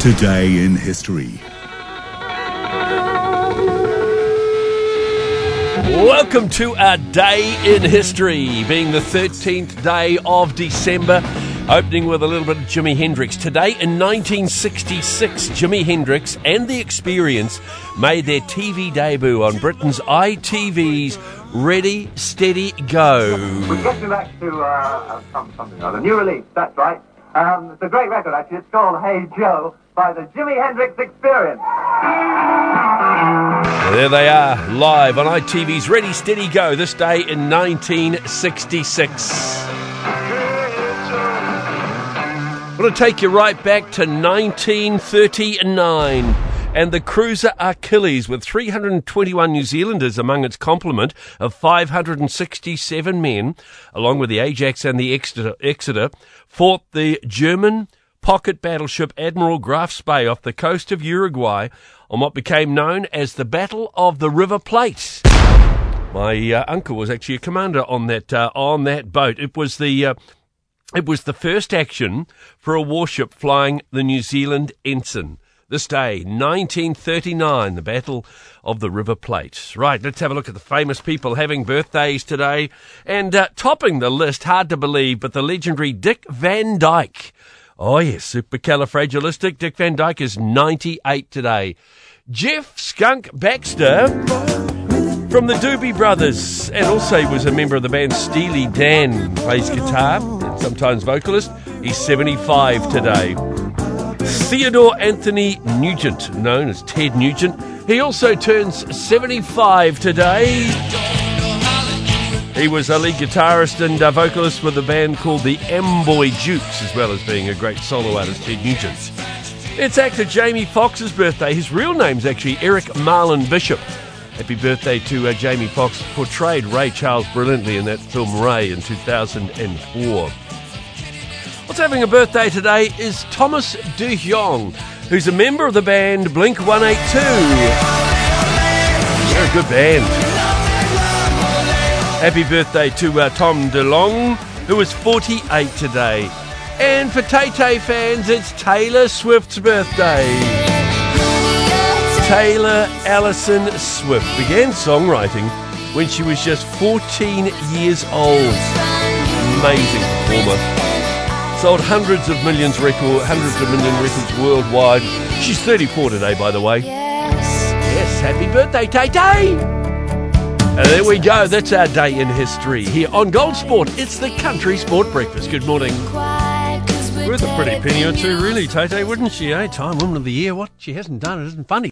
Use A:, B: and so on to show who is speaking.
A: Today in history.
B: Welcome to our day in history, being the 13th day of December. Opening with a little bit of Jimi Hendrix. Today in 1966, Jimi Hendrix and The Experience made their TV debut on Britain's ITV's Ready, Steady, Go.
C: We're getting back to uh, something, something or other. New release, that's right. Um, it's a great record, actually. It's called Hey Joe by the Jimi Hendrix Experience.
B: There they are, live on ITV's Ready, Steady, Go this day in 1966. I want to take you right back to 1939 and the cruiser Achilles, with 321 New Zealanders among its complement of 567 men, along with the Ajax and the Exeter, fought the German pocket battleship Admiral Graf Spee off the coast of Uruguay on what became known as the Battle of the River Plate. My uh, uncle was actually a commander on that uh, on that boat. It was the uh, it was the first action for a warship flying the New Zealand ensign. This day, 1939, the Battle of the River Plate. Right, let's have a look at the famous people having birthdays today. And uh, topping the list, hard to believe, but the legendary Dick Van Dyke. Oh, yes, supercalifragilistic. Dick Van Dyke is 98 today. Jeff Skunk Baxter from the Doobie Brothers, and also was a member of the band Steely Dan, plays guitar and sometimes vocalist. He's 75 today. Theodore Anthony Nugent, known as Ted Nugent, he also turns 75 today. He was a lead guitarist and a vocalist with a band called the Amboy Dukes, as well as being a great solo artist, Ted Nugent. It's actor Jamie Foxx's birthday. His real name's actually Eric Marlon Bishop. Happy birthday to uh, Jamie Foxx, portrayed Ray Charles brilliantly in that film Ray in 2004. What's having a birthday today is Thomas DeLonge, who's a member of the band Blink 182. They're a good band. Happy birthday to uh, Tom DeLonge, who is 48 today. And for Tay Tay fans, it's Taylor Swift's birthday. Taylor Allison Swift began songwriting when she was just 14 years old. Amazing performer. Sold hundreds of millions record, hundreds of million records worldwide. She's 34 today, by the way. Yes, happy birthday, Tay Tay! And there we go. That's our day in history here on Gold Sport. It's the Country Sport Breakfast. Good morning. Worth a pretty penny or two, really, Tay, wouldn't she, eh? Time Woman of the Year. What she hasn't done, it isn't funny.